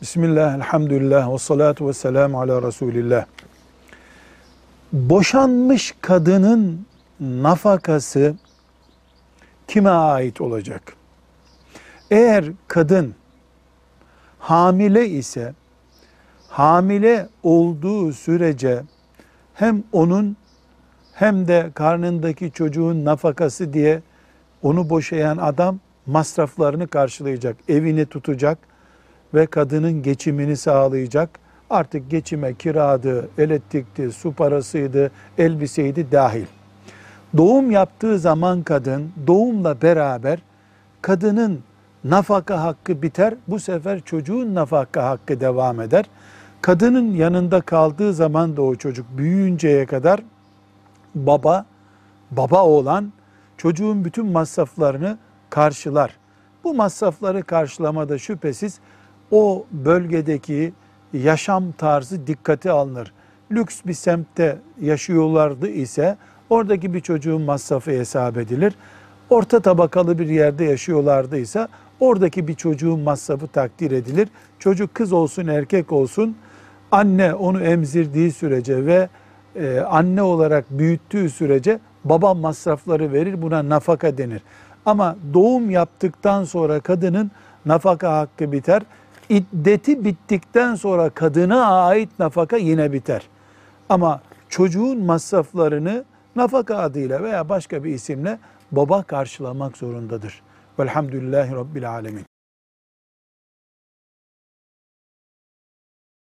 Bismillah, elhamdülillah, ve salatu ve selamu ala Resulillah. Boşanmış kadının nafakası kime ait olacak? Eğer kadın hamile ise, hamile olduğu sürece hem onun hem de karnındaki çocuğun nafakası diye onu boşayan adam masraflarını karşılayacak, evini tutacak ve kadının geçimini sağlayacak. Artık geçime kiradı, elektrikti, su parasıydı, elbiseydi dahil. Doğum yaptığı zaman kadın doğumla beraber kadının nafaka hakkı biter. Bu sefer çocuğun nafaka hakkı devam eder. Kadının yanında kaldığı zaman da o çocuk büyüyünceye kadar baba, baba olan çocuğun bütün masraflarını karşılar. Bu masrafları karşılamada şüphesiz o bölgedeki yaşam tarzı dikkate alınır. Lüks bir semtte yaşıyorlardı ise oradaki bir çocuğun masrafı hesap edilir. Orta tabakalı bir yerde yaşıyorlardı ise oradaki bir çocuğun masrafı takdir edilir. Çocuk kız olsun erkek olsun anne onu emzirdiği sürece ve e, anne olarak büyüttüğü sürece baba masrafları verir buna nafaka denir. Ama doğum yaptıktan sonra kadının nafaka hakkı biter. İddeti bittikten sonra kadına ait nafaka yine biter. Ama çocuğun masraflarını nafaka adıyla veya başka bir isimle baba karşılamak zorundadır. Velhamdülillahi Rabbil Alemin.